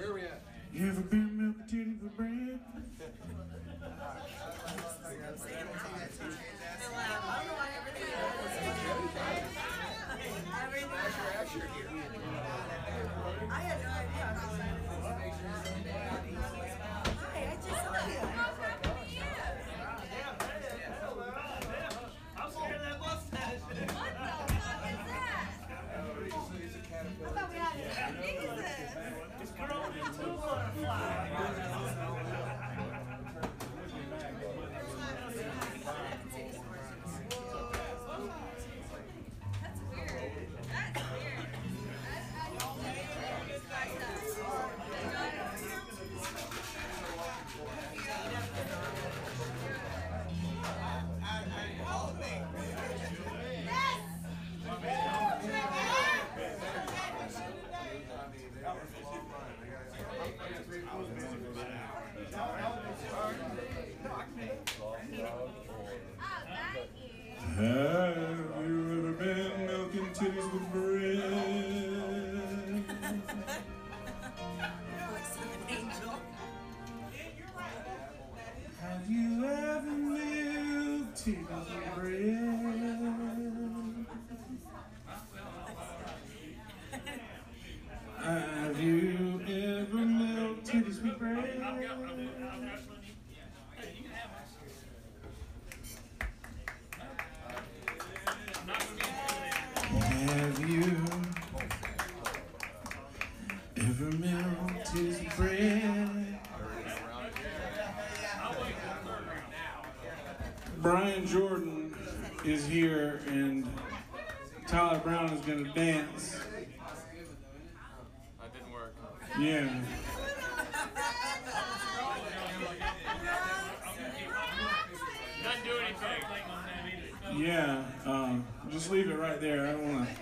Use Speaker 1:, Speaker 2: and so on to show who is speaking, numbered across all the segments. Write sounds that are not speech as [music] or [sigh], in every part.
Speaker 1: Where are we at?
Speaker 2: You ever been milk and titty for bread? [laughs] [laughs] Jordan is here and Tyler Brown is going to dance.
Speaker 1: That didn't work.
Speaker 2: Yeah. Yeah. Um, just leave it right there. I don't want to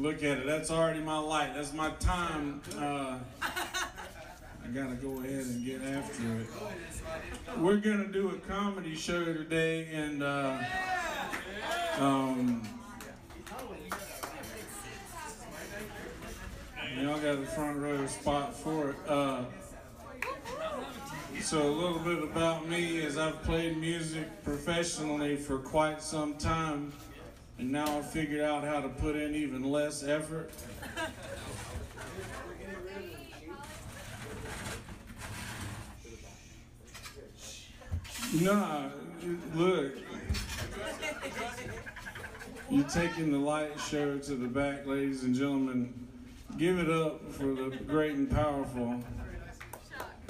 Speaker 2: look at it. That's already my light. That's my time. Uh, I got to go ahead and get after it. We're to do a comedy show today and uh, um, y'all got the front row spot for it. Uh, So a little bit about me is I've played music professionally for quite some time, and now I've figured out how to put in even less effort. Nah, look. You're taking the light show to the back, ladies and gentlemen. Give it up for the great and powerful.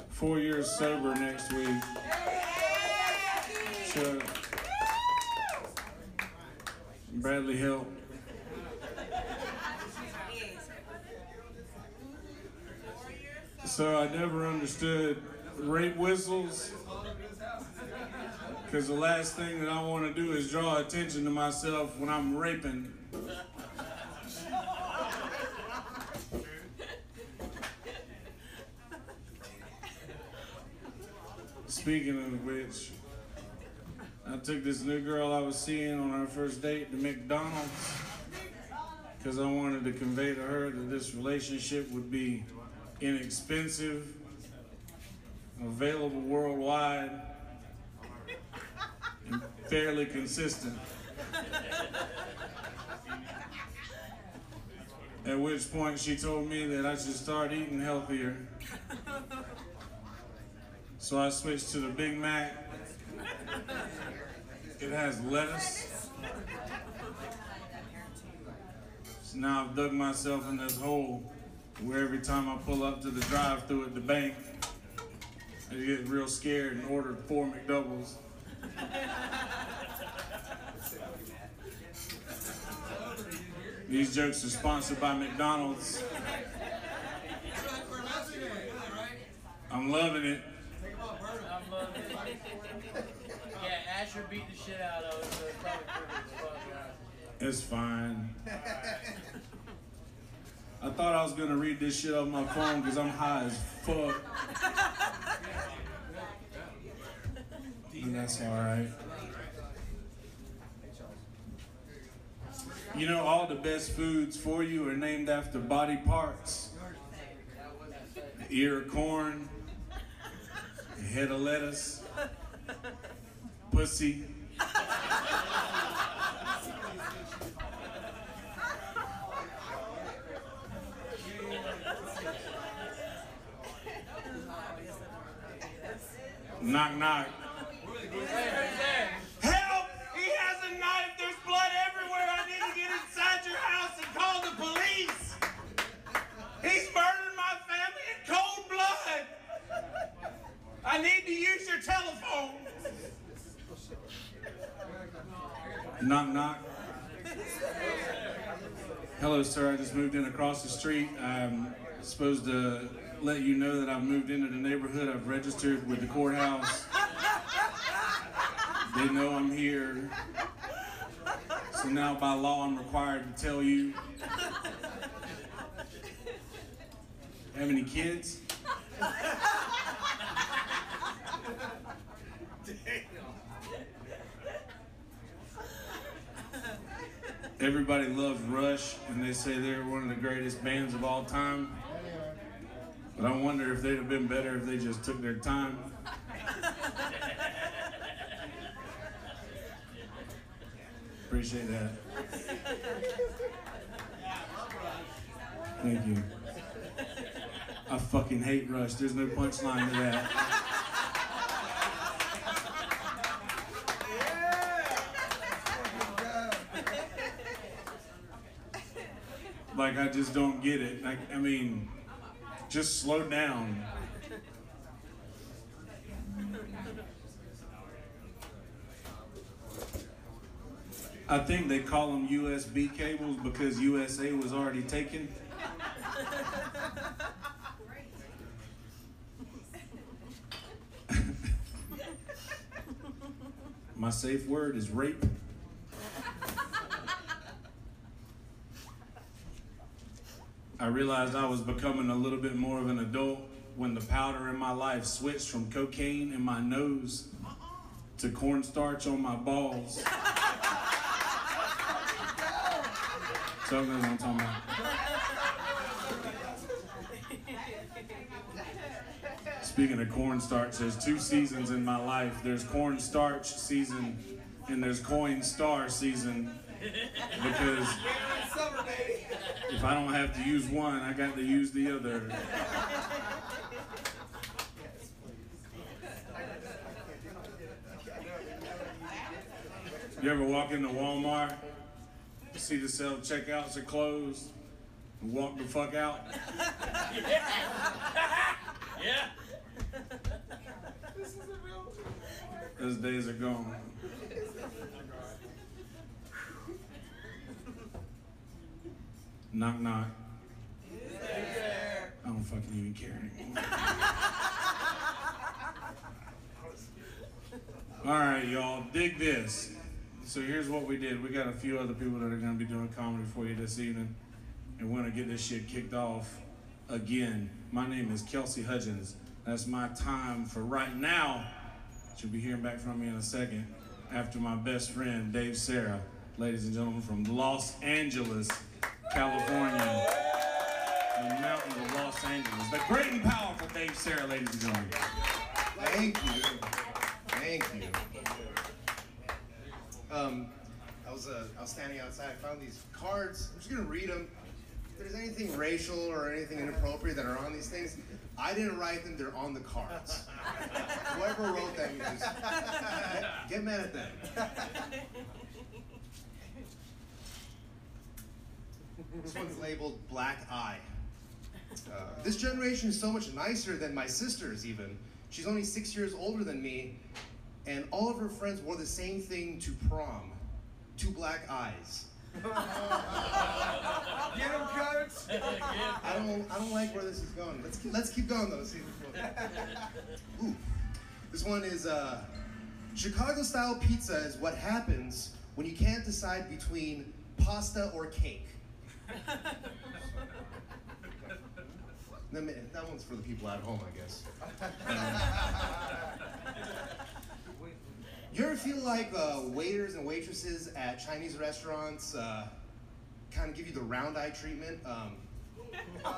Speaker 2: Four years sober next week. Chuck. Bradley Help. So I never understood rape whistles. Because the last thing that I want to do is draw attention to myself when I'm raping. Speaking of which, I took this new girl I was seeing on our first date to McDonald's because I wanted to convey to her that this relationship would be inexpensive, available worldwide, and fairly consistent. At which point she told me that I should start eating healthier. So I switched to the Big Mac. It has lettuce. So now I've dug myself in this hole where every time I pull up to the drive through at the bank, I get real scared and order four McDoubles. These jokes are sponsored by McDonald's. I'm loving it.
Speaker 3: I'm loving it. Yeah, Asher beat the shit out of it, so it's probably.
Speaker 2: It's fine. I thought I was gonna read this shit off my phone because I'm high as fuck. And that's alright. You know, all the best foods for you are named after body parts. ear of corn, head of lettuce, pussy. Knock knock. Telephone. Knock knock. Hello, sir. I just moved in across the street. I'm supposed to let you know that I've moved into the neighborhood. I've registered with the courthouse. They know I'm here. So now by law I'm required to tell you. Have any kids? Everybody loves Rush and they say they're one of the greatest bands of all time. But I wonder if they'd have been better if they just took their time. Appreciate that. Thank you. I fucking hate Rush. There's no punchline to that. Like I just don't get it. Like I mean, just slow down. I think they call them USB cables because USA was already taken. [laughs] My safe word is rape. I realized I was becoming a little bit more of an adult when the powder in my life switched from cocaine in my nose to cornstarch on my balls. [laughs] So that's what I'm talking about. Speaking of cornstarch, there's two seasons in my life. There's cornstarch season and there's Coinstar season because if I don't have to use one, I got to use the other. You ever walk into Walmart, see the self checkouts are closed, and walk the fuck out?
Speaker 3: Yeah.
Speaker 2: Those days are gone. Knock knock. I don't fucking even care anymore. [laughs] All right, y'all, dig this. So here's what we did. We got a few other people that are going to be doing comedy for you this evening, and we're going to get this shit kicked off again. My name is Kelsey Hudgens. That's my time for right now. You'll be hearing back from me in a second after my best friend Dave Sarra, ladies and gentlemen, from Los Angeles, California, the mountains of Los Angeles. The great and powerful Dave Sarra, ladies and gentlemen.
Speaker 1: Thank you. Thank you. Um, I was uh, I was standing outside. I found these cards. I'm just gonna read them. If there's anything racial or anything inappropriate that are on these things, I didn't write them. They're on the cards. Whoever wrote them, just get, get mad at them. This one's labeled Black Eye. Uh, this generation is so much nicer than my sister's, even. She's only six years older than me, and all of her friends wore the same thing to prom two black eyes. [laughs]
Speaker 4: Get him, coach.
Speaker 1: I don't, I don't like where this is going. Let's keep, let's keep going though. See this one. [laughs] Ooh, this one is uh, Chicago style pizza is what happens when you can't decide between pasta or cake. That ma- that one's for the people at home, I guess. [laughs] You ever feel like uh, waiters and waitresses at Chinese restaurants uh, kind of give you the round eye treatment? Um, [laughs]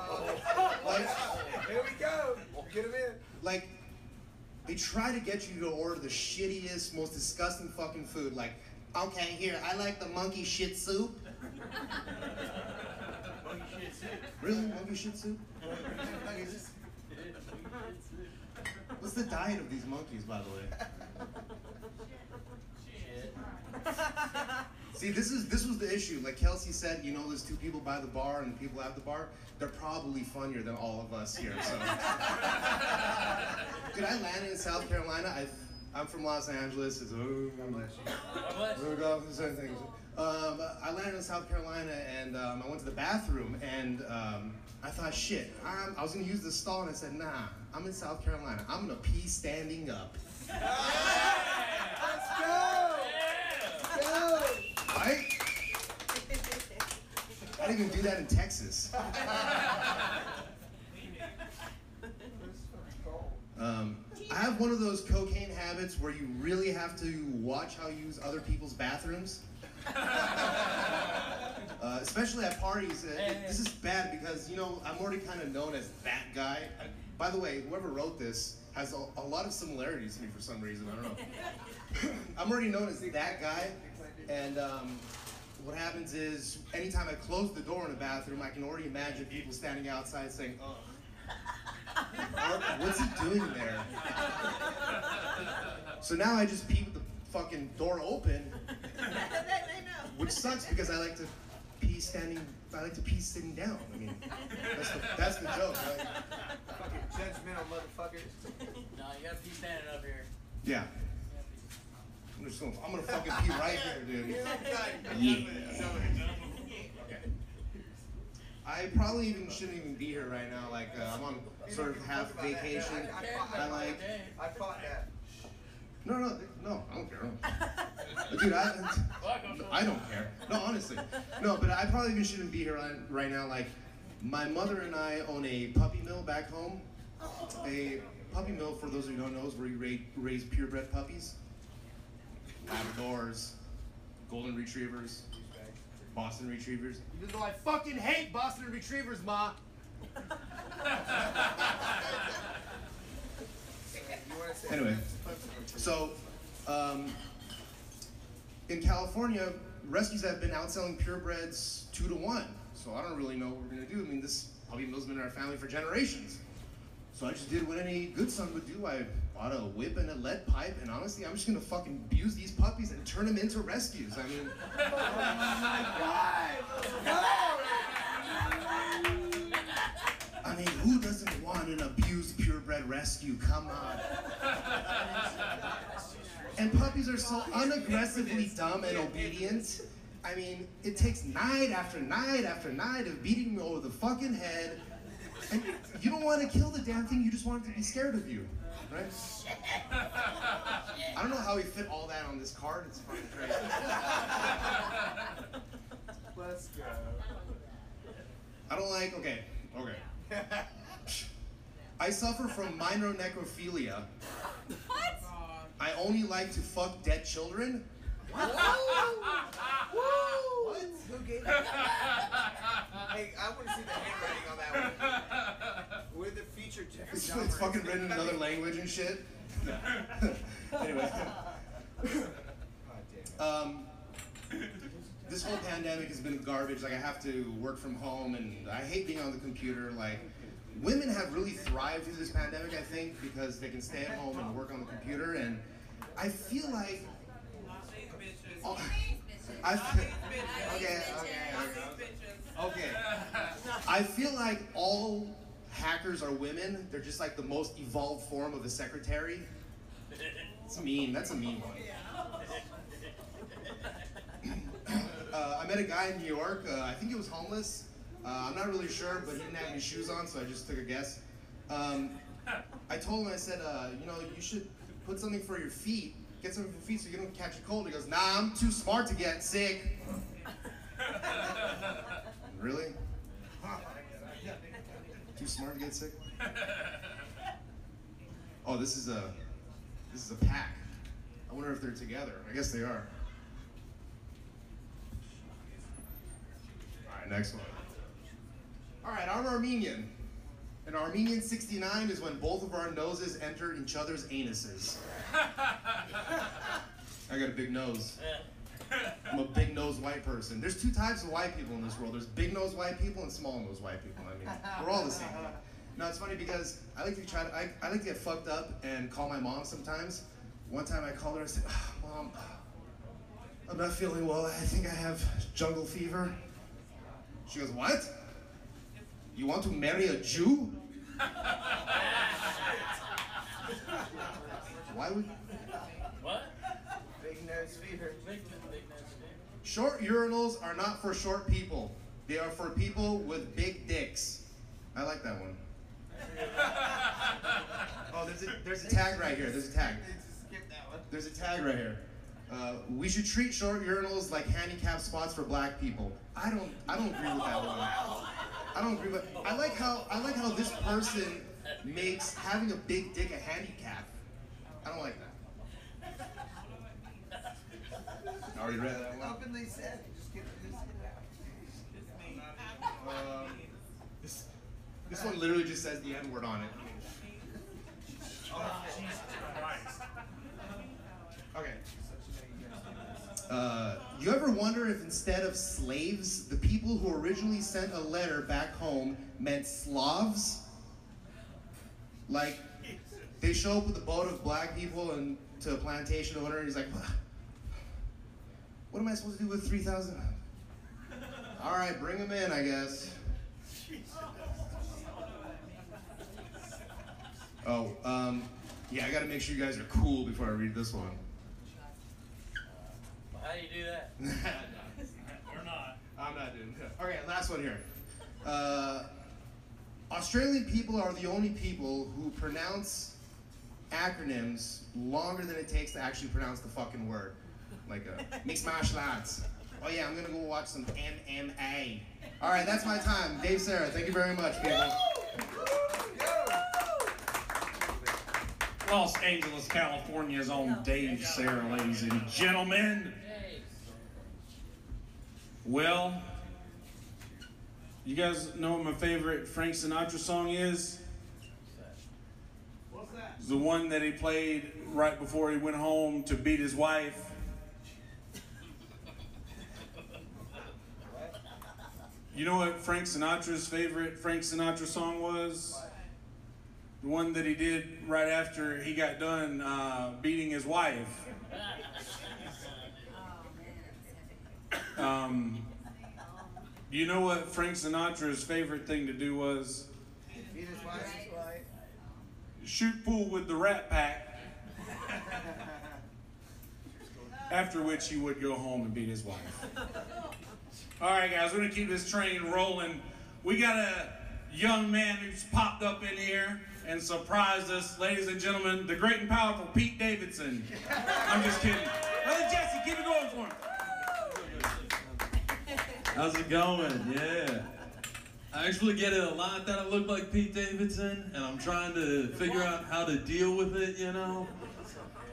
Speaker 1: Like,
Speaker 4: Here we go. Get him in.
Speaker 1: like they try to get you to order the shittiest, most disgusting fucking food. Like, okay, here, I like the monkey shit soup. [laughs]
Speaker 3: Monkey shit soup.
Speaker 1: Really, monkey shit soup?
Speaker 3: Monkey shit soup.
Speaker 1: What's the diet of these monkeys, by the way? See, this is this was the issue. Like Kelsey said, you know, there's two people by the bar and people at the bar. They're probably funnier than all of us here. So, [laughs] did I land in South Carolina? I, I'm from Los Angeles. It's, oh,
Speaker 3: God bless.
Speaker 1: Oh, God, the same thing. Um, I landed in South Carolina and um, I went to the bathroom and um, I thought, shit, I'm, I was gonna use the stall and I said, nah, I'm in South Carolina. I'm gonna pee standing up.
Speaker 4: Let's go.
Speaker 3: Yeah.
Speaker 4: Go.
Speaker 1: Right? I didn't even do that in Texas. [laughs] Um, I have one of those cocaine habits where you really have to watch how you use other people's bathrooms. [laughs] Uh, especially at parties. Uh,
Speaker 3: Hey.
Speaker 1: This is bad because, you know, I'm already kind of known as that guy. By the way, whoever wrote this has a, a lot of similarities to me for some reason. I don't know. [laughs] I'm already known as that guy. And um, what happens is, anytime I close the door in a bathroom, I can already imagine people standing outside saying, oh. What's he doing there? So now I just pee with the fucking door open,
Speaker 5: they, they know.
Speaker 1: which sucks because I like to pee standing. I like to pee sitting down. I mean, that's the, that's the joke, right?
Speaker 4: Fucking judgmental motherfuckers.
Speaker 3: No, you gotta pee standing up here.
Speaker 1: Yeah. I'm just gonna, I'm gonna fucking pee right here, dude. Okay. I probably even shouldn't even be here right now. Like uh, I'm on sort of half vacation.
Speaker 4: I, I, fought,
Speaker 1: I like.
Speaker 4: I fought that.
Speaker 1: No, no, no. I don't care. Dude, I, I don't care. No, honestly. No, but I probably even shouldn't be here right, now. Like, my mother and I own a puppy mill back home. A puppy mill, for those of you who don't know, is where you raise, raise purebred puppies. Labradors, golden retrievers, Boston retrievers. Even though I fucking hate Boston retrievers, ma.
Speaker 4: You want to say
Speaker 1: Anyway, so um, in California, rescues have been outselling purebreds two to one. So I don't really know what we're gonna do. I mean, this puppy mill's been in our family for generations. So I just did what any good son would do. I bought a whip and a lead pipe, and honestly, I'm just gonna fucking abuse these puppies and turn them into rescues. I mean, oh my god! I mean, who doesn't want an abused purebred rescue? Come on. And puppies are so unaggressively dumb and obedient. I mean, it takes night after night after night of beating me over the fucking head. And you don't want to kill the damn thing, you just want it to be scared of you. Right? [laughs] I don't know how we fit all that on this card. It's fucking crazy.
Speaker 4: Let's go.
Speaker 1: I don't like, okay, okay. I suffer from minor necrophilia.
Speaker 5: What?
Speaker 1: I only like to fuck dead children.
Speaker 4: What? Who gave you that? Hey, I want to see the handwriting on that one. We're the featured Jeffrey [laughs]
Speaker 1: It's,
Speaker 4: Dahmer.
Speaker 1: it's fucking written in another language and shit. anyway,
Speaker 4: God damn
Speaker 1: um, this whole pandemic has been garbage. Like I have to work from home, and I hate being on the computer. Like women have really thrived through this pandemic, I think, because they can stay at home and work on the computer. And I feel like. Oh, I feel, okay, okay, okay. Okay. I feel like all hackers are women. They're just like the most evolved form of a secretary. It's mean. That's a mean one. [laughs] Uh, I met a guy in New York. Uh, I think he was homeless. Uh, I'm not really sure, but he didn't have any shoes on, so I just took a guess. Um, I told him, I said, uh, you know, you should put something for your feet. Get something for your feet so you don't catch a cold. He goes, Nah, I'm too smart to get sick. [laughs] really? [laughs] Too smart to get sick? [laughs] Oh, this is a this is a pack. I wonder if they're together. I guess they are. All right, next one. All right, I'm Armenian. An Armenian 69 is when both of our noses enter each other's anuses. [laughs] I got a big nose. I'm a big nosed white person. There's two types of white people in this world. There's big nosed white people and small nosed white people. I mean, we're all the same. No, it's funny because I like to try to I, I like to get fucked up and call my mom sometimes. One time I called her, I said, "Ah, Mom, I'm not feeling well. I think I have jungle fever. She goes, What? You want to marry a Jew? [laughs] Why would
Speaker 3: What?
Speaker 4: Big nose fever.
Speaker 3: Big, big nose fever.
Speaker 1: Short urinals are not for short people. They are for people with big dicks. I like that one. [laughs] Oh, there's a, there's a tag right here. There's a tag.
Speaker 4: Skip that one.
Speaker 1: There's a tag right here. Uh, we should treat short urinals like handicap spots for black people. I don't I don't agree with that one. I don't agree with I like how I like how this person makes having a big dick a handicap. I don't like that. I already read that one.
Speaker 4: Openly said. Just get, just get it out.
Speaker 1: Um, this, this one literally just says the N word on it. Okay. Uh, you ever wonder if instead of slaves, the people who originally sent a letter back home meant Slavs? Like, they show up with a boat of black people and to a plantation owner, and he's like, "What am I supposed to do with 3,000? All right, bring them in, I guess. Oh, um, yeah, I gotta make sure you guys are cool before I read this one.
Speaker 3: How do you do that? [laughs]
Speaker 2: Or not.
Speaker 1: I'm not doing that. Okay, last one here. Uh, Australian people are the only people who pronounce acronyms longer than it takes to actually pronounce the fucking word. Like a mixed martial arts. Oh yeah, I'm gonna go watch some MMA. All right, that's my time. Dave Sarra, thank you very much, people.
Speaker 2: Los Angeles, California's own Dave Sarra, ladies and gentlemen. Well, you guys know what my favorite Frank Sinatra song is?
Speaker 4: What's that?
Speaker 2: The one that he played right before he went home to beat his wife. You know what Frank Sinatra's favorite Frank Sinatra song was? The one that he did right after he got done uh, beating his wife. Um, you know what Frank Sinatra's favorite thing to do was?
Speaker 4: Beat his wife.
Speaker 2: Shoot pool with the Rat Pack. [laughs] After which he would go home and beat his wife. All right, guys, we're gonna keep this train rolling. We got a young man who's popped up in here and surprised us, ladies and gentlemen, the great and powerful Pete Davidson. [laughs] I'm just kidding. Brother Jesse, keep it going for him.
Speaker 6: How's it going? Yeah. I actually get it a lot that I look like Pete Davidson, and I'm trying to figure out how to deal with it, you know?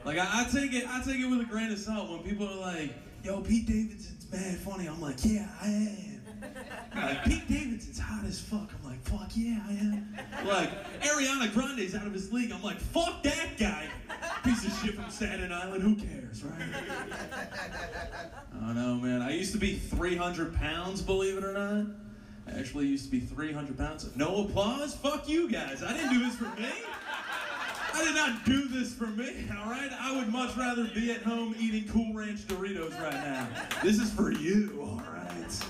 Speaker 6: Like I, I take it I take it with a grain of salt when people are like, yo, Pete Davidson's mad funny. I'm like, yeah, I am. Like, Pete Davidson's hot as fuck. I'm like, fuck yeah, I am. Like, Ariana Grande's out of his league. I'm like, fuck that guy. Piece of shit from Staten Island. Who cares, right? I don't know, man. I used to be 300 pounds, believe it or not. I actually used to be 300 pounds. No applause? Fuck you guys. I didn't do this for me. I did not do this for me, all right? I would much rather be at home eating Cool Ranch Doritos right now. This is for you, all right?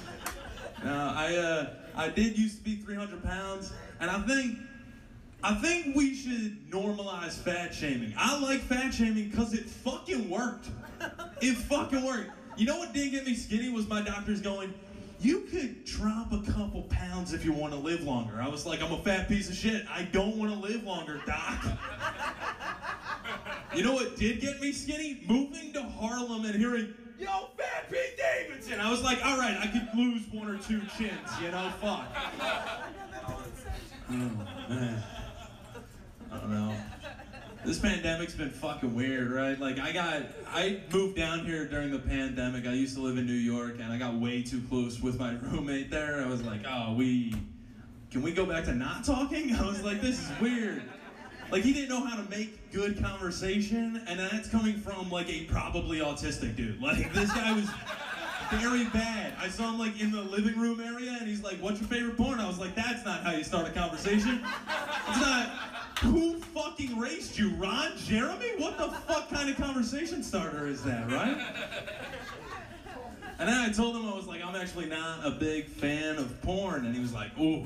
Speaker 6: Now, I, uh, I did used to be 300 pounds, and I think I think we should normalize fat shaming. I like fat shaming because it fucking worked. It fucking worked. You know what didn't get me skinny was my doctors going, you could drop a couple pounds if you want to live longer. I was like, I'm a fat piece of shit. I don't want to live longer, doc. You know what did get me skinny? Moving to Harlem and hearing, yo, Fat Pete Davidson. I was like, all right, I could lose one or two chins, you know, fuck. Oh, man. I don't know. This pandemic's been fucking weird, right? Like I got, I moved down here during the pandemic. I used to live in New York, and I got way too close with my [laughs] roommate there. I was like, oh, we, can we go back to not talking? [laughs] I was like, this is weird. Like he didn't know how to make good conversation, and that's coming from like a probably autistic dude. [laughs] Like this guy was very bad. I saw him like in the living room area, and he's like, "What's your favorite porn?" I was like, "That's not how you start a conversation. It's not." Who fucking raced you, Ron Jeremy? What the fuck kind of conversation starter is that, right? And then I told him I was like, I'm actually not a big fan of porn, and he was like, "Ooh,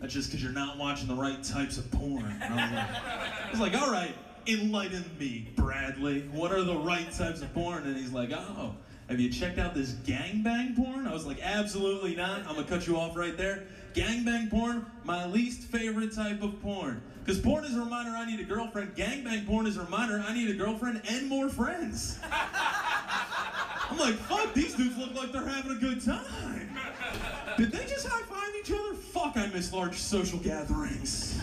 Speaker 6: that's just because you're not watching the right types of porn." And I was like, I was like, "All right, enlighten me, Bradley. What are the right types of porn?" And he's like, "Oh." Have you checked out this gangbang porn? I was like, absolutely not. I'm gonna cut you off right there. Gangbang porn, my least favorite type of porn. Because porn is a reminder I need a girlfriend. Gangbang porn is a reminder I need a girlfriend and more friends. I'm like, fuck, these dudes look like they're having a good time. Did they just high five each other? Fuck, I miss large social gatherings.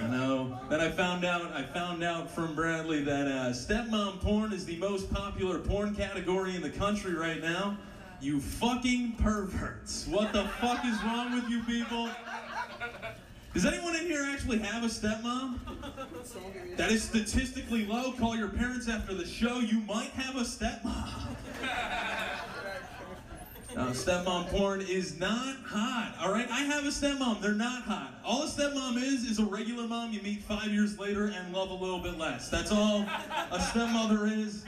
Speaker 6: I know. Then I found out I found out from Bradley that uh, stepmom porn is the most popular porn category in the country right now. You fucking perverts. What the fuck is wrong with you people? Does anyone in here actually have a stepmom? That is statistically low. Call your parents after the show. You might have a stepmom. Uh, stepmom porn is not hot. All right, I have a stepmom. They're not hot. All a stepmom is is a regular mom you meet five years later and love a little bit less. That's all a stepmother is.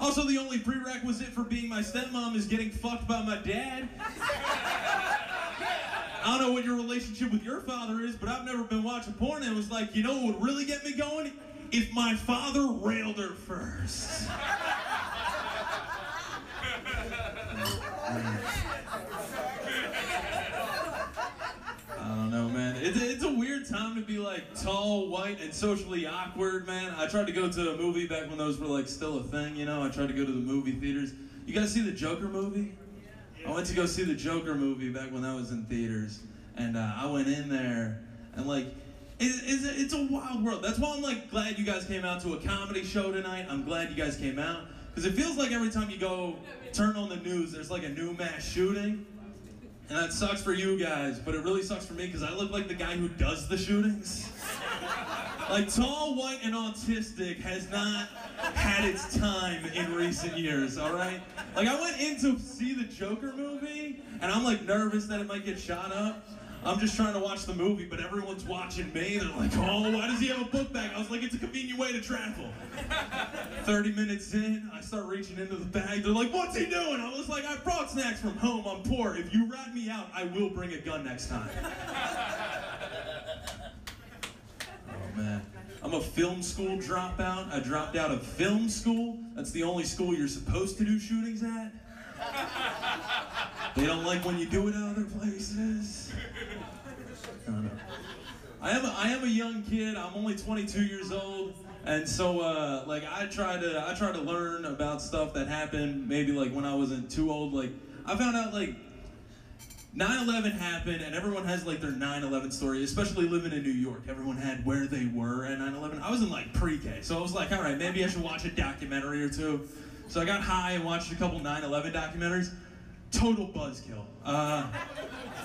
Speaker 6: Also, the only prerequisite for being my stepmom is getting fucked by my dad. I don't know what your relationship with your father is, but I've never been watching porn and was like, you know what would really get me going? If my father railed her first. I don't know, man. It's, it's a weird time to be like tall, white, and socially awkward, man. I tried to go to a movie back when those were like still a thing, you know. I tried to go to the movie theaters. You guys see the Joker movie? I went to go see the Joker movie back when that was in theaters, and uh, I went in there, and like, it, it's, a, it's a wild world. That's why I'm like glad you guys came out to a comedy show tonight. I'm glad you guys came out because it feels like every time you go turn on the news, there's like a new mass shooting. And that sucks for you guys, but it really sucks for me because I look like the guy who does the shootings. [laughs] Like, tall, white, and autistic has not had its time in recent years, all right? Like, I went in to see the Joker movie, and I'm like nervous that it might get shot up. I'm just trying to watch the movie, but everyone's watching me. They're like, oh, why does he have a book bag? I was like, it's a convenient way to travel. [laughs] 30 minutes in, I start reaching into the bag. They're like, what's he doing? I was like, I brought snacks from home. I'm poor. If you rat me out, I will bring a gun next time. [laughs] Oh, man. I'm a film school dropout. I dropped out of film school. That's the only school you're supposed to do shootings at. [laughs] They don't like when you do it other places. I don't know. I am a, I am a young kid. I'm only 22 years old, and so uh, like I try to I try to learn about stuff that happened maybe like when I wasn't too old. Like I found out like 9/11 happened, and everyone has like their 9/11 story. Especially living in New York, everyone had where they were at 9/11. I was in like pre-K, so I was like, all right, maybe I should watch a documentary or two. So I got high and watched a couple 9/11 documentaries. Total buzzkill. Uh,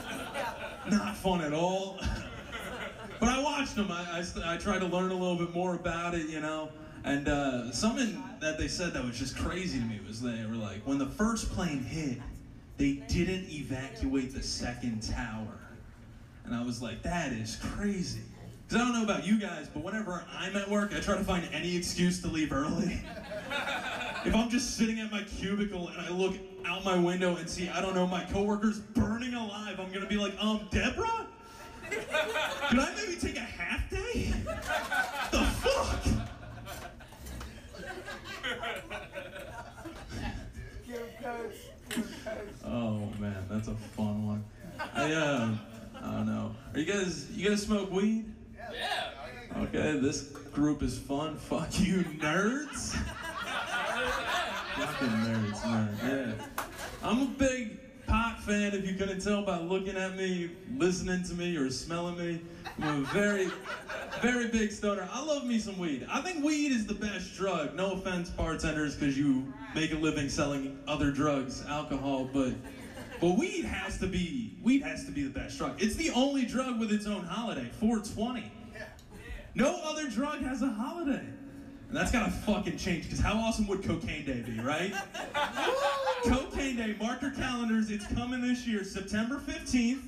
Speaker 6: [laughs] not fun at all. [laughs] but I watched them. I, I, I tried to learn a little bit more about it, you know. And uh, something that they said that was just crazy to me was they were like, when the first plane hit, they didn't evacuate the second tower. And I was like, that is crazy. Because I don't know about you guys, but whenever I'm at work, I try to find any excuse to leave early. [laughs] if I'm just sitting at my cubicle and I look out my window and see, I don't know, my coworkers burning alive, I'm gonna be like, um, Deborah? Could I maybe take a half day? the fuck?
Speaker 4: Give him codes. Give him codes.
Speaker 6: Oh man, that's a fun one. I uh, I don't know. Are you guys you guys smoke weed?
Speaker 3: Yeah.
Speaker 6: Okay, this group is fun. Fuck you, nerds. [laughs] Fucking nerds, man. Yeah. I'm a big pot fan, if you couldn't tell by looking at me, listening to me, or smelling me. I'm a very, very big stoner. I love me some weed. I think weed is the best drug. No offense, bartenders, because you make a living selling other drugs, alcohol, but But weed has to be weed has to be the best drug. It's the only drug with its own holiday, 420. No other drug has a holiday. And that's gotta fucking change, because how awesome would Cocaine Day be, right? [laughs] Cocaine Day, mark your calendars, it's coming this year, September 15th.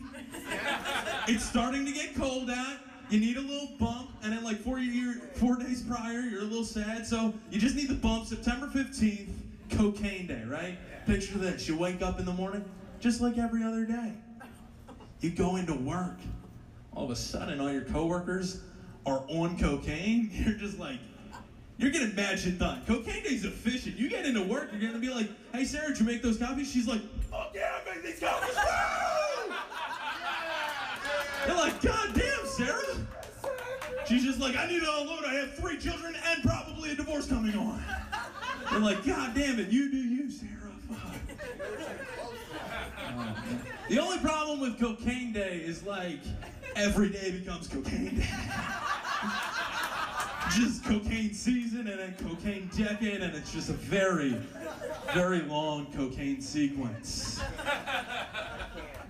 Speaker 6: It's starting to get cold out. You need a little bump, and then like four year, four days prior, you're a little sad. So you just need the bump. September 15th, Cocaine Day, right? Picture this: you wake up in the morning, just like every other day. You go into work. All of a sudden, all your coworkers are on cocaine. [laughs] You're just like, you're getting mad shit done. Cocaine Day's efficient. You get into work, you're gonna be like, "Hey Sarah, did you make those copies?" She's like, "Oh yeah, I made these copies." [laughs] Woo!" They're like, God damn, Sarah. She's just like, I need to unload. I have three children and probably a divorce coming on. They're like, God damn it, you do you, Sarah. Fuck. The only problem with Cocaine Day is like every day becomes Cocaine Day. [laughs] just cocaine season and then cocaine decade, and it's just a very, very long cocaine sequence.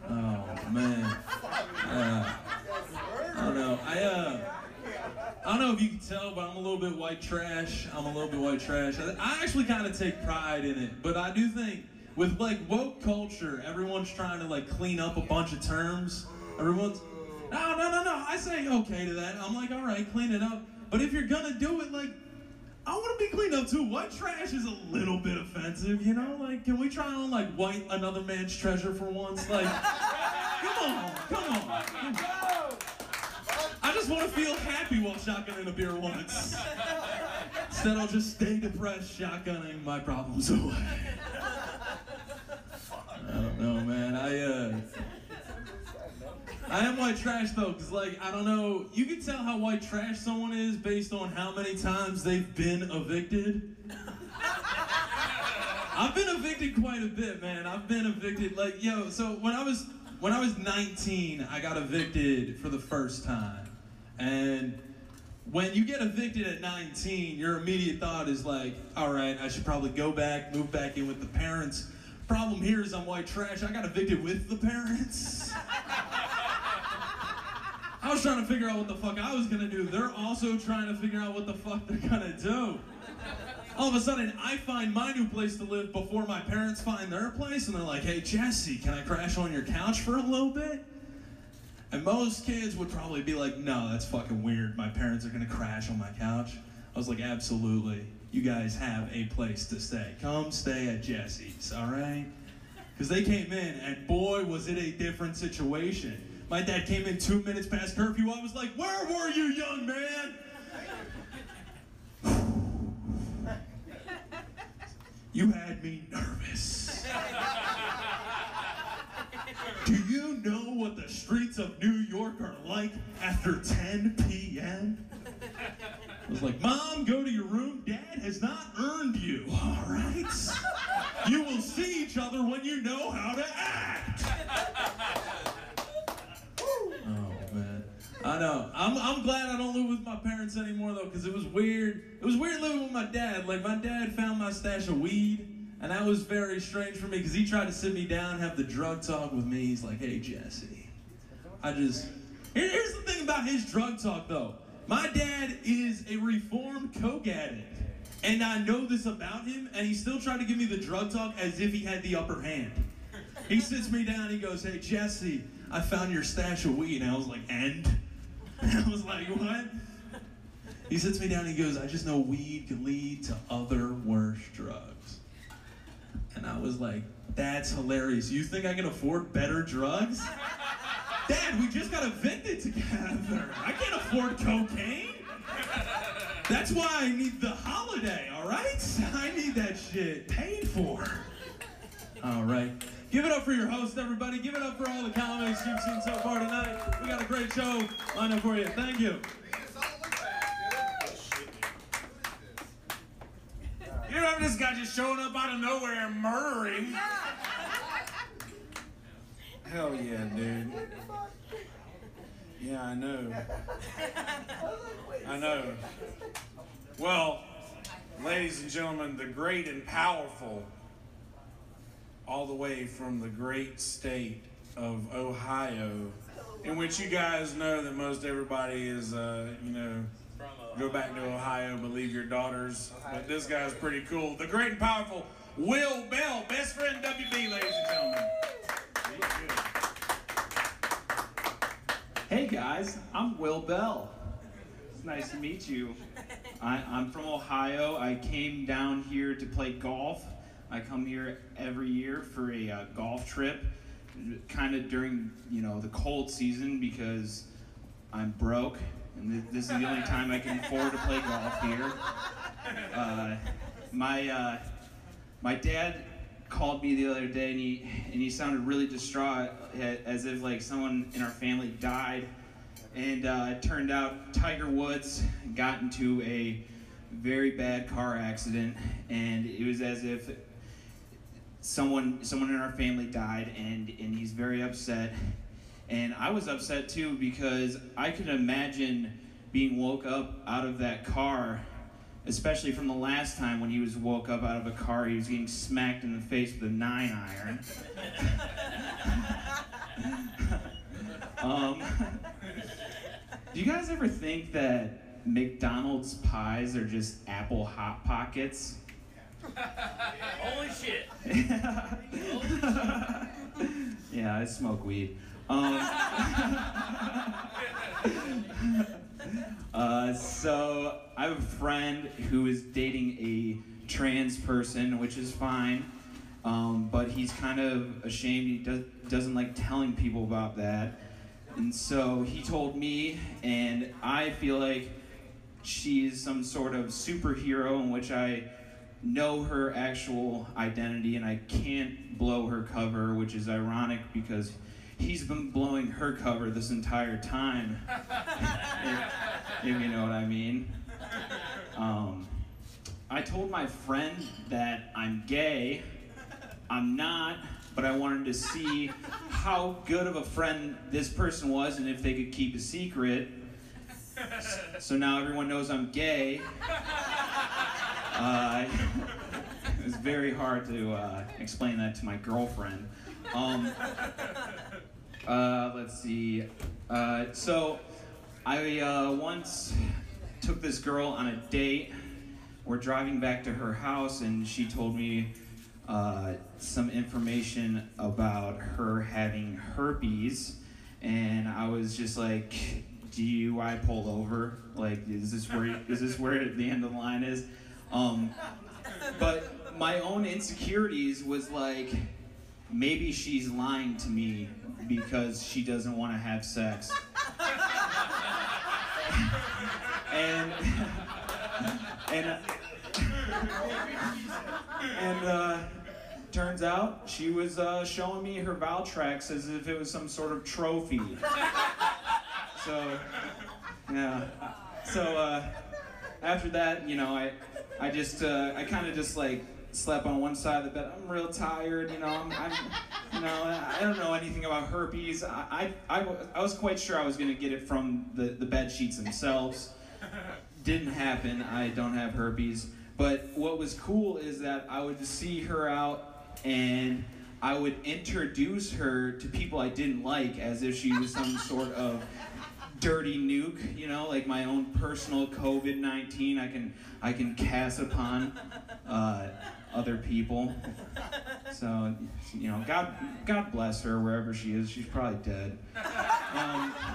Speaker 6: Oh man. Uh, I don't know. I uh, I don't know if you can tell, but I'm a little bit white trash. I'm a little bit white trash. I, I actually kind of take pride in it, but I do think with like woke culture, everyone's trying to like clean up a bunch of terms. Everyone's no, no, no, no. I say okay to that. I'm like, all right, clean it up. But if you're gonna do it, like, I want to be cleaned up too. White trash is a little bit offensive, you know? Like, can we try on like white another man's treasure for once? Like, come on, come on. I just want to feel happy while shotgunning a beer once. Instead, I'll just stay depressed, shotgunning my problems away. I don't know, man. I uh. I am white trash though, cause like I don't know, you can tell how white trash someone is based on how many times they've been evicted. [laughs] I've been evicted quite a bit, man. I've been evicted like yo. So when I was when I was 19, I got evicted for the first time, and when you get evicted at 19, your immediate thought is like, all right, I should probably go back, move back in with the parents. Problem here is I'm white trash. I got evicted with the parents. [laughs] I was trying to figure out what the fuck I was gonna do. They're also trying to figure out what the fuck they're gonna do. All of a sudden, I find my new place to live before my parents find their place, and they're like, hey, Jesse, can I crash on your couch for a little bit? And most kids would probably be like, no, that's fucking weird. My parents are gonna crash on my couch. I was like, absolutely. You guys have a place to stay. Come stay at Jesse's, all right? Because they came in, and boy, was it a different situation. My dad came in two minutes past curfew. I was like, where were you, young man? You had me nervous. Do you know what the streets of New York are like after 10 p.m.? I was like, Mom, go to your room. Dad has not earned you, all right? You will see each other when you know how to act. I know. I'm I'm glad I don't live with my parents anymore though, because it was weird. It was weird living with my dad. Like my dad found my stash of weed, and that was very strange for me because he tried to sit me down, and have the drug talk with me. He's like, "Hey Jesse, I just." Here- Here's the thing about his drug talk though. My dad is a reformed coke addict. And I know this about him, and he still tried to give me the drug talk as if he had the upper hand. He sits me down, he goes, Hey Jesse, I found your stash of weed. And I was like, And? [laughs] I was like, What? He sits me down, and he goes, I just know weed can lead to other worse drugs. And I was like, That's hilarious. You think I can afford better drugs? Dad, we just got evicted together. I can't afford cocaine. That's why I need the holiday, all right? [laughs] I need that shit paid for. All right. Give it up for your host, everybody. Give it up for all the comics you've seen so far tonight. We got a great show lined up for you. Thank you.
Speaker 2: You remember this guy just showing up out of nowhere and murdering? Hell yeah, dude. Yeah, I know. I know. Well, ladies and gentlemen, the great and powerful all the way from the great state of Ohio, in which you guys know that most everybody is, uh, you know, go back to Ohio, believe your daughters. But this guy's pretty cool. The great and powerful Will Bell, best friend WB, ladies and gentlemen.
Speaker 7: Hey guys, I'm Will Bell. It's nice to meet you. I, I'm from Ohio. I came down here to play golf. I come here every year for a uh, golf trip, kind of during you know the cold season because I'm broke and th- this is the only time I can afford to play golf here. Uh, my uh, my dad called me the other day and he and he sounded really distraught as if like someone in our family died and uh, it turned out tiger woods got into a very bad car accident and it was as if someone someone in our family died and and he's very upset. And i was upset too because i could imagine being woke up out of that car especially from the last time when he was woke up out of a car he was getting smacked in the face with a nine iron. Um, do you guys ever think that mcdonald's pies are just apple hot pockets
Speaker 3: Holy shit. [laughs]
Speaker 7: yeah, I smoke weed. Um, [laughs] uh, so I have a friend who is dating a trans person, which is fine. Um, but he's kind of ashamed. He does, doesn't like telling people about that. And so he told me, and I feel like she's some sort of superhero in which I know her actual identity and I can't blow her cover, which is ironic because he's been blowing her cover this entire time. if, [laughs] if you know what I mean. Um, I told my friend that I'm gay. I'm not, but I wanted to see how good of a friend this person was and if they could keep a secret. So now everyone knows I'm gay. Uh, [laughs] it was very hard to uh, explain that to my girlfriend. Um, [laughs] uh, let's see. Uh, so, I uh, once took this girl on a date. We're driving back to her house, and she told me uh, some information about her having herpes. And I was just like, "Do you? I pull over? Like, is this where is this where the end of the line is?" Um, but my own insecurities was like, maybe she's lying to me because she doesn't want to have sex. and and and uh, turns out she was uh, showing me her Valtrex as if it was some sort of trophy. So yeah. So uh, after that, you know, I I just uh, I kind of just like slept on one side of the bed. I'm real tired, you know. I'm, I'm you know I don't know anything about herpes. I, I, I, I was quite sure I was gonna get it from the the bed sheets themselves. Didn't happen. I don't have herpes. But what was cool is that I would see her out and I would introduce her to people I didn't like as if she was some sort of dirty nuke, you know, like my own personal COVID nineteen. I can I can cast upon uh, other people. So you know, God God bless her wherever she is. She's probably dead. Um, [laughs]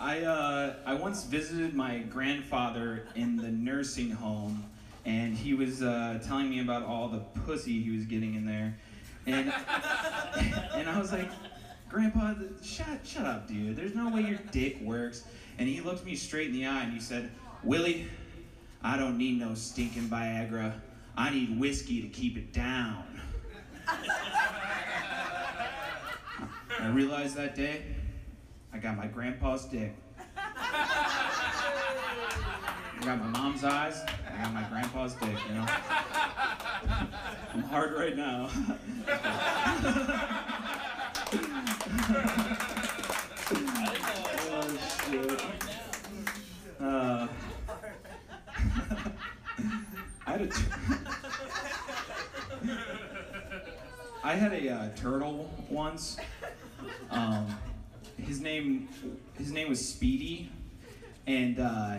Speaker 7: I uh, I once visited my grandfather in the nursing home, and he was uh, telling me about all the pussy he was getting in there, and [laughs] and I was like, Grandpa, shut shut up, dude. There's no way your dick works. And he looked me straight in the eye and he said, Willie, I don't need no stinking Viagra. I need whiskey to keep it down. I realized that day, I got my grandpa's dick. I got my mom's eyes, I got my grandpa's dick, you know? I'm hard right now. [laughs] oh. Uh, [laughs] I had I had a uh, turtle once. Um, his name his name was Speedy, and uh,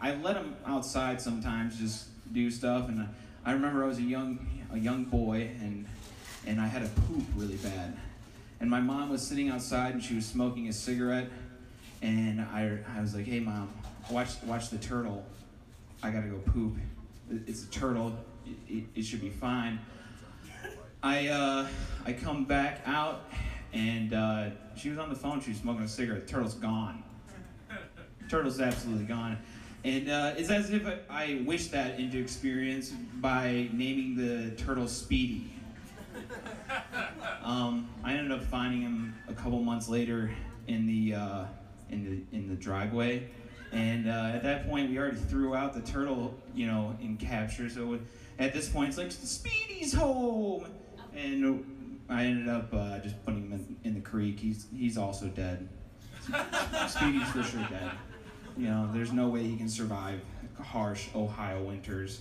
Speaker 7: I let him outside sometimes just do stuff. And I remember I was a young a young boy, and and I had a poop really bad. And my mom was sitting outside and she was smoking a cigarette, and I I was like, hey mom, watch watch the turtle. I gotta go poop. It's a turtle. It, it, it should be fine. I uh, I come back out and uh, she was on the phone. She was smoking a cigarette. The turtle's gone. Turtle's absolutely gone. And uh, it's as if I, I wished that into experience by naming the turtle Speedy. [laughs] Um, I ended up finding him a couple months later in the uh, in the in the driveway, and uh, at that point we already threw out the turtle, you know, in capture. So at this point it's like Speedy's home, and I ended up uh, just putting him in, in the creek. He's he's also dead. [laughs] Speedy's for sure dead. You know, there's no way he can survive harsh Ohio winters.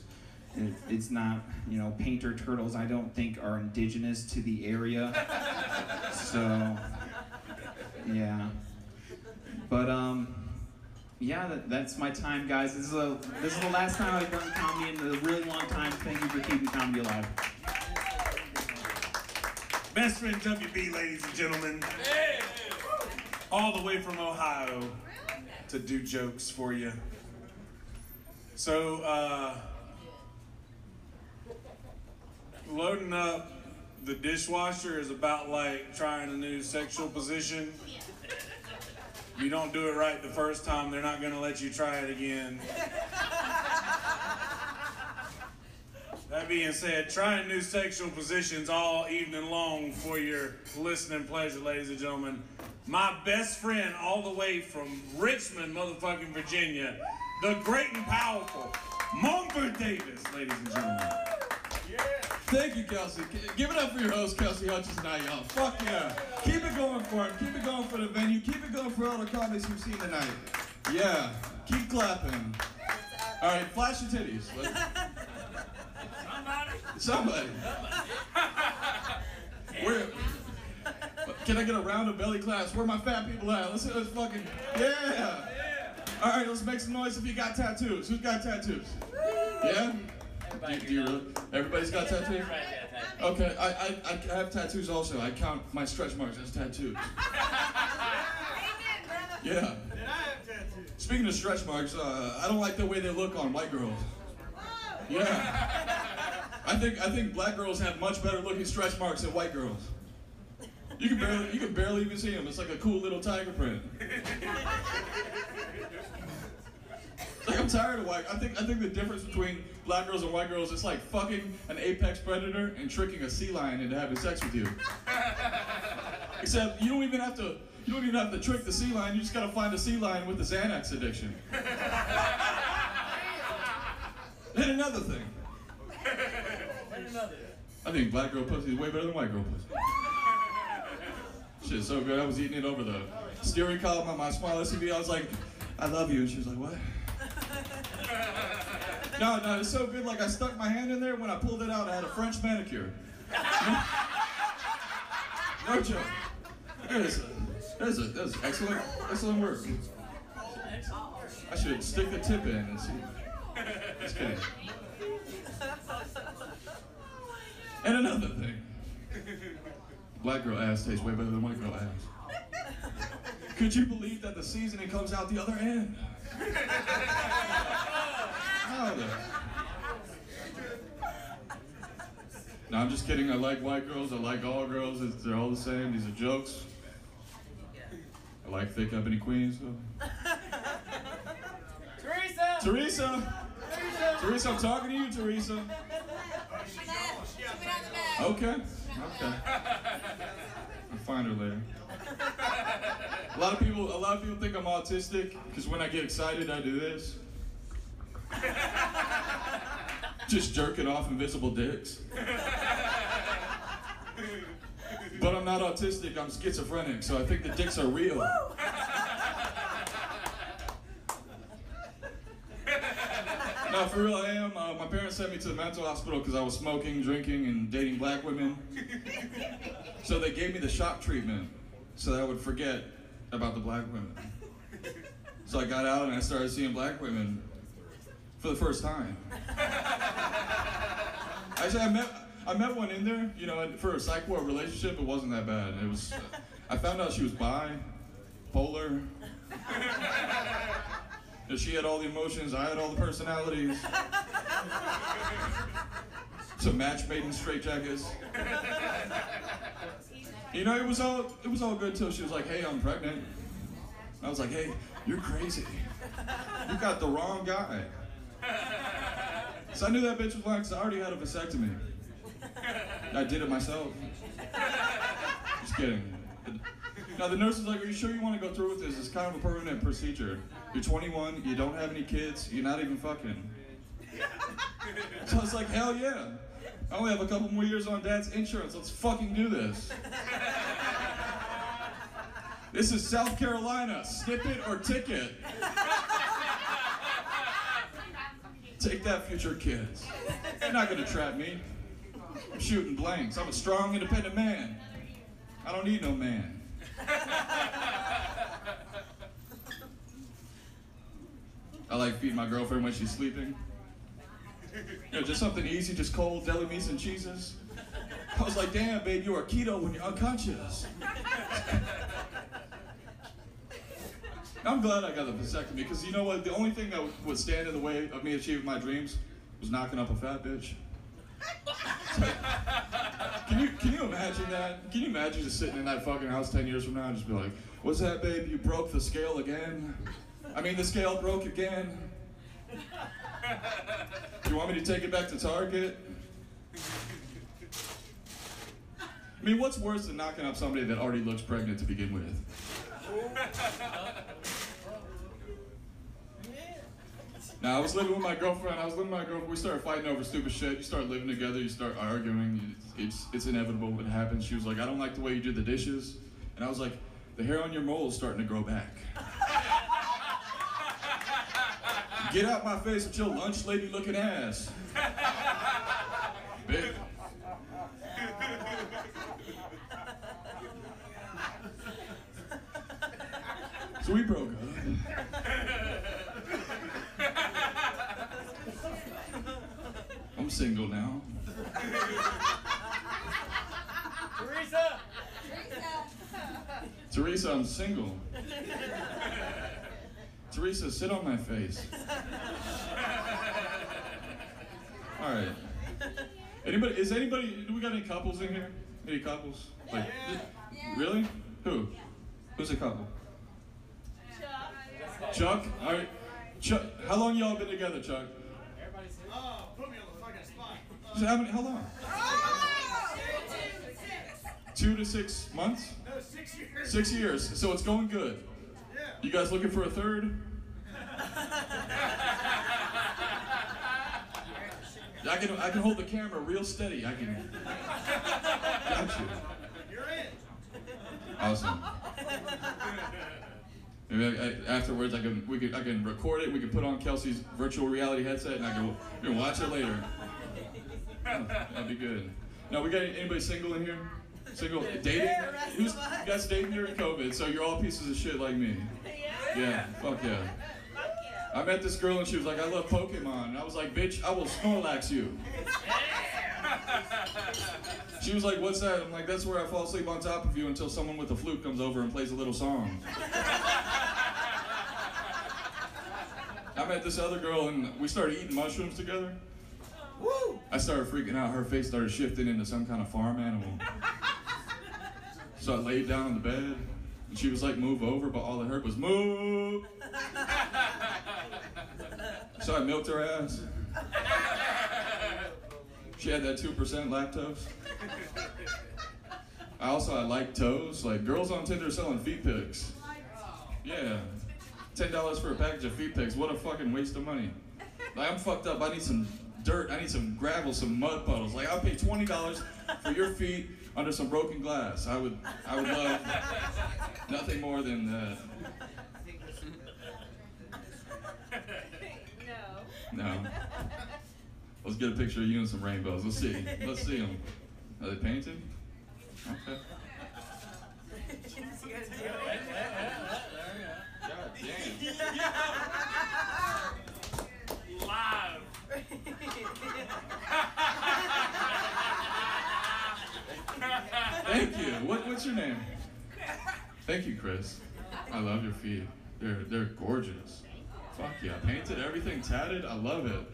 Speaker 7: It, it's not, you know, painted turtles. I don't think are indigenous to the area. So, yeah. But um, yeah, that, that's my time, guys. This is a this is the last time I've done comedy in a really long time. Thank you for keeping comedy alive.
Speaker 2: Best friend WB, ladies and gentlemen. All the way from Ohio to do jokes for you. So, uh, loading up the dishwasher is about like trying a new sexual position. You don't do it right the first time, they're not going to let you try it again. That being said, trying new sexual positions all evening long for your listening pleasure, ladies and gentlemen. My best friend, all the way from Richmond, motherfucking Virginia, the great and powerful Mumford Davis, ladies and gentlemen.
Speaker 8: Thank you, Kelsey. Give it up for your host, Kelsey Hutchinson. Now, y'all.
Speaker 2: Fuck yeah.
Speaker 8: Keep it going for him. Keep it going for the venue. Keep it going for all the comics you've seen tonight. Yeah. Keep clapping. All right, flash your titties. Somebody. Somebody. Where? Can I get a round of belly claps? Where my fat people at? Let's let's fucking yeah. All right, let's make some noise if you got tattoos. Who's got tattoos? Yeah. Do, do you really? Everybody's got tattoos.
Speaker 3: Everybody got tattoos.
Speaker 8: Okay, I, I, I have tattoos also. I count my stretch marks as tattoos. [laughs] Yeah. Speaking of stretch marks, uh, I don't like the way they look on white girls. Yeah. [laughs] I think I think black girls have much better looking stretch marks than white girls. You can barely you can barely even see them. It's like a cool little tiger print. [laughs] Like I'm tired of white. I think I think the difference between black girls and white girls is like fucking an apex predator and tricking a sea lion into having sex with you. [laughs] Except you don't even have to you don't even have to trick the sea lion. You just gotta find a sea lion with the Xanax addiction. [laughs] and another thing,
Speaker 3: And another.
Speaker 8: I think black girl pussy is way better than white girl pussy. Shit's so good. I was eating it over the steering column on my small SUV. I was like, I love you. And she was like, what? [laughs] No, no, it's so good. Like I stuck my hand in there. When I pulled it out, I had a French manicure. [laughs] No joke. Is, that is, that is excellent, excellent work. I should stick the tip in and see. Kidding. And another thing. Black girl ass tastes way better than white girl ass. Could you believe that the seasoning comes out the other end? No, I'm just kidding. I like white girls. I like all girls. They're all the same. These are jokes. I like thick ebony queens. So.
Speaker 3: Teresa!
Speaker 8: Teresa! Teresa, I'm talking to you, Teresa. Okay. Okay. I'll find her later. A lot of people, a lot of people think I'm autistic because when I get excited, I do this. Just jerking off invisible dicks. But I'm not autistic. I'm schizophrenic, so I think the dicks are real. No, for real, I am. Uh, my parents sent me to the mental hospital because I was smoking, drinking, and dating black women. So they gave me the shock treatment so that I would forget about the black women. So I got out and I started seeing black women for the first time. [laughs] Actually, I met I met one in there, you know, for a psych ward relationship. It wasn't that bad. It was. I found out she was bi, polar. [laughs] She had all the emotions. I had all the personalities. A match made in straitjackets. You know, it was all it was all good until she was like, "Hey, I'm pregnant." I was like, "Hey, you're crazy. You got the wrong guy." So I knew that bitch was lying 'cause I already had a vasectomy. I did it myself. Just kidding. Now the nurse was like, "Are you sure you want to go through with this? It's kind of a permanent procedure. You're 21. You don't have any kids. You're not even fucking." So I was like, "Hell yeah! I only have a couple more years on Dad's insurance. Let's fucking do this." This is South Carolina. Snip it or ticket. Take that, future kids. You're not gonna trap me. I'm shooting blanks. I'm a strong, independent man. I don't need no man. I like feeding my girlfriend when she's sleeping. You know, just something easy, just cold deli meats and cheeses. I was like, damn, babe, you are keto when you're unconscious. I'm glad I got the vasectomy because you know what? The only thing that would stand in the way of me achieving my dreams was knocking up a fat bitch. Can you can you imagine that? Can you imagine just sitting in that fucking house ten years from now and just be like, "What's that, babe? You broke the scale again? I mean, the scale broke again. You want me to take it back to Target?" I mean, what's worse than knocking up somebody that already looks pregnant to begin with? Now I was living with my girlfriend. I was living with my girlfriend. We started fighting over stupid shit. You start living together. You start arguing. It's it's inevitable. What happens? She was like, "I don't like the way you do the dishes," and I was like, "The hair on your mole is starting to grow back." [laughs] Get out my face with your lunch lady looking ass. [laughs] Big. So we broke up. I'm single now.
Speaker 3: Teresa!
Speaker 8: Teresa, Teresa, I'm single. Teresa, sit on my face. All right. Anybody? Is anybody? Do we got any couples in here? Any couples? Like, really? Who? Who's a couple? Chuck. Chuck. All right. Chuck. How long y'all been together, Chuck?
Speaker 4: Oh, put me on the fucking spot.
Speaker 8: So How many? How long? Two to six months.
Speaker 4: No, six years.
Speaker 8: Six years. So it's going good.
Speaker 4: Yeah.
Speaker 8: You guys looking for a third? I can I can hold the camera real steady. I can. Got you.
Speaker 4: You're in.
Speaker 8: Awesome. Maybe I, I, afterwards I can we can I can record it. We can put on Kelsey's virtual reality headset and I can we can watch it later. That'd be good. Now we got anybody single in here? Single dating?
Speaker 5: Yeah,
Speaker 8: Who's you guys dating during COVID? So you're all pieces of shit like me. Yeah, fuck yeah.
Speaker 5: Fuck yeah.
Speaker 8: I met this girl and she was like, I love Pokemon. And I was like, bitch, I will Snorlax you. She was like, what's that? I'm like, that's where I fall asleep on top of you until someone with a flute comes over and plays a little song. [laughs] I met this other girl and we started eating mushrooms together.
Speaker 4: Woo!
Speaker 8: I started freaking out. Her face started shifting into some kind of farm animal. [laughs] So I laid down on the bed and she was like, move over, but all I heard was, move. [laughs] So I milked her ass. She had that 2% lactose. I also I like toes. Like girls on Tinder selling feet pics. Oh yeah. Ten dollars for a package of feet pics. What a fucking waste of money. Like I'm fucked up. I need some dirt. I need some gravel, some mud puddles. Like I'll pay twenty dollars for your feet under some broken glass. I would I would love nothing more than that.
Speaker 5: No.
Speaker 8: No. Let's get a picture of you and some rainbows. Let's see. Let's see them. Are they painted? Okay. [laughs] God damn. [laughs]
Speaker 3: Live.
Speaker 8: Thank you. What, what's your name? Thank you, Chris. I love your feet. They're they're gorgeous. Fuck yeah. Painted, everything tatted. I love it.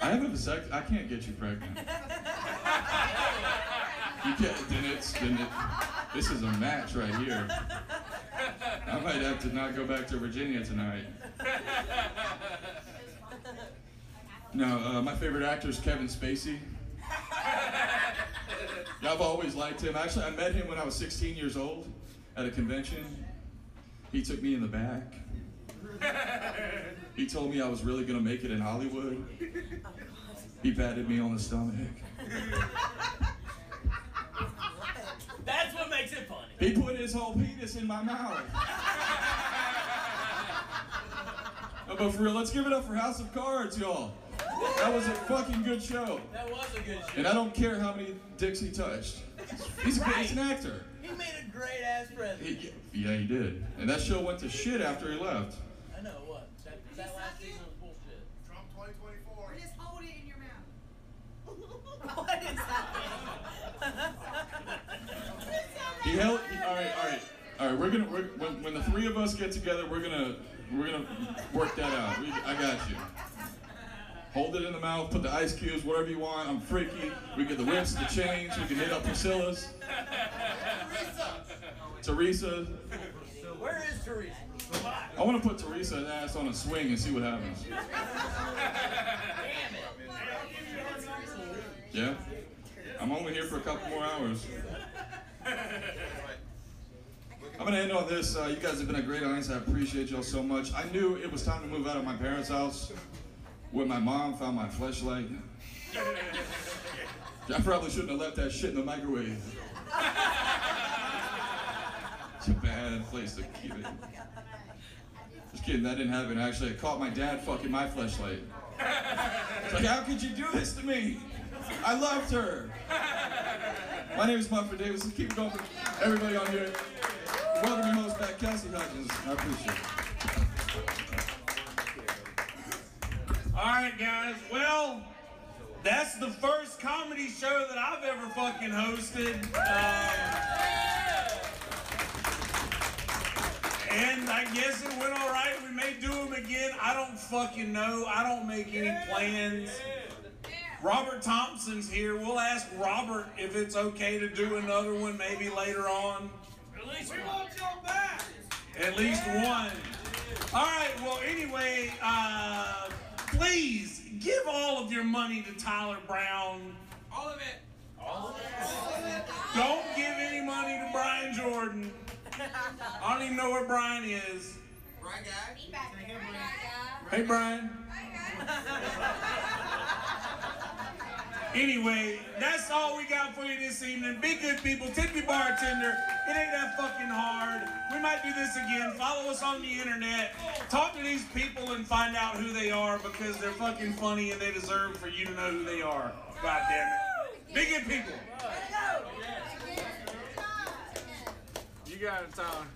Speaker 8: I have a vasect. I can't get you pregnant. [laughs] You can't. Then it's then it. This is a match right here. I might have to not go back to Virginia tonight. [laughs] No, uh, my favorite actor is Kevin Spacey. Yeah, I've always liked him. Actually, I met him when I was 16 years old at a convention. He took me in the back. He told me I was really gonna make it in Hollywood. He patted me on the stomach.
Speaker 3: That's what makes it funny.
Speaker 8: He put his whole penis in my mouth. But for real, let's give it up for House of Cards, y'all. That was a fucking good show.
Speaker 3: That was a good show.
Speaker 8: And I don't care how many dicks he touched. He's a great he's an actor.
Speaker 3: He made a great ass president.
Speaker 8: He- yeah, he did. And that show went to shit after he left.
Speaker 3: I know what. That, that last season was bullshit.
Speaker 1: Trump 2024.
Speaker 5: Or just hold it in your mouth. [laughs]
Speaker 9: What is that?
Speaker 8: He held. He, all right, all right, all right. We're gonna. We're, when, when the three of us get together, we're gonna. We're gonna work that out. We, I got you. Hold it in the mouth. Put the ice cubes, whatever you want. I'm freaky. We get the whips, the chains. We can hit up Priscilla's. Teresa.
Speaker 3: Where is Teresa?
Speaker 8: I want to put Teresa's ass on a swing and see what happens.
Speaker 3: Damn it.
Speaker 8: Yeah. I'm only here for a couple more hours. I'm gonna end on this. Uh, you guys have been a great audience. I appreciate y'all so much. I knew it was time to move out of my parents' house when my mom found my flashlight. [laughs] I probably shouldn't have left that shit in the microwave. It's a bad place to keep it. Just kidding, that didn't happen. Actually, I caught my dad fucking my flashlight. It's like, how could you do this to me? I loved her. My name is Mumford Davis. Keep it going for everybody on here. Welcome your host back, Kelsey Hutchins. I appreciate it.
Speaker 2: All right, guys. Well, that's the first comedy show that I've ever fucking hosted. Um, and I guess it went all right. We may do them again. I don't fucking know. I don't make any plans. Robert Thompson's here. We'll ask Robert if it's okay to do another one maybe later on.
Speaker 3: At least we want y'all back.
Speaker 2: At least one. All right. Well, anyway, uh, please give all of your money to Tyler Brown. All of it.
Speaker 4: All of it.
Speaker 2: Don't give any money to Brian Jordan. I don't even know where Brian is.
Speaker 4: Right, guy?
Speaker 2: Hey, Brian. Anyway, that's all we got for you this evening. Be good people. Tip your bartender. It ain't that fucking hard. We might do this again. Follow us on the internet. Talk to these people and find out who they are because they're fucking funny and they deserve for you to know who they are. God damn it. Be good people. You got it, Tyler.